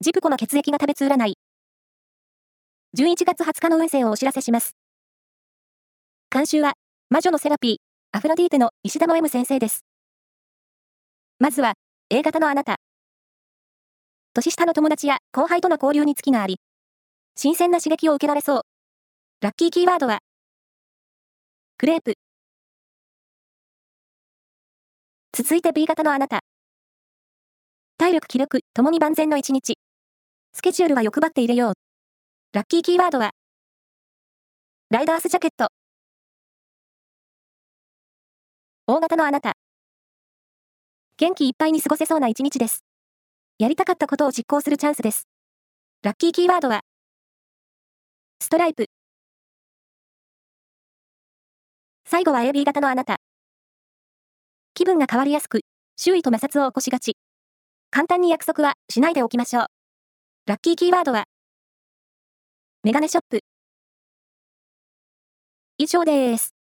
ジプコの血液が食べつ占い。11月20日の運勢をお知らせします。監修は、魔女のセラピー、アフロディーテの石田の M 先生です。まずは、A 型のあなた。年下の友達や後輩との交流につきがあり、新鮮な刺激を受けられそう。ラッキーキーワードは、クレープ。続いて B 型のあなた。体力気力ともに万全の一日。スケジュールは欲張って入れよう。ラッキーキーワードは、ライダースジャケット。大型のあなた。元気いっぱいに過ごせそうな一日です。やりたかったことを実行するチャンスです。ラッキーキーワードは、ストライプ。最後は AB 型のあなた。気分が変わりやすく、周囲と摩擦を起こしがち。簡単に約束はしないでおきましょう。ラッキーキーワードは、メガネショップ。以上です。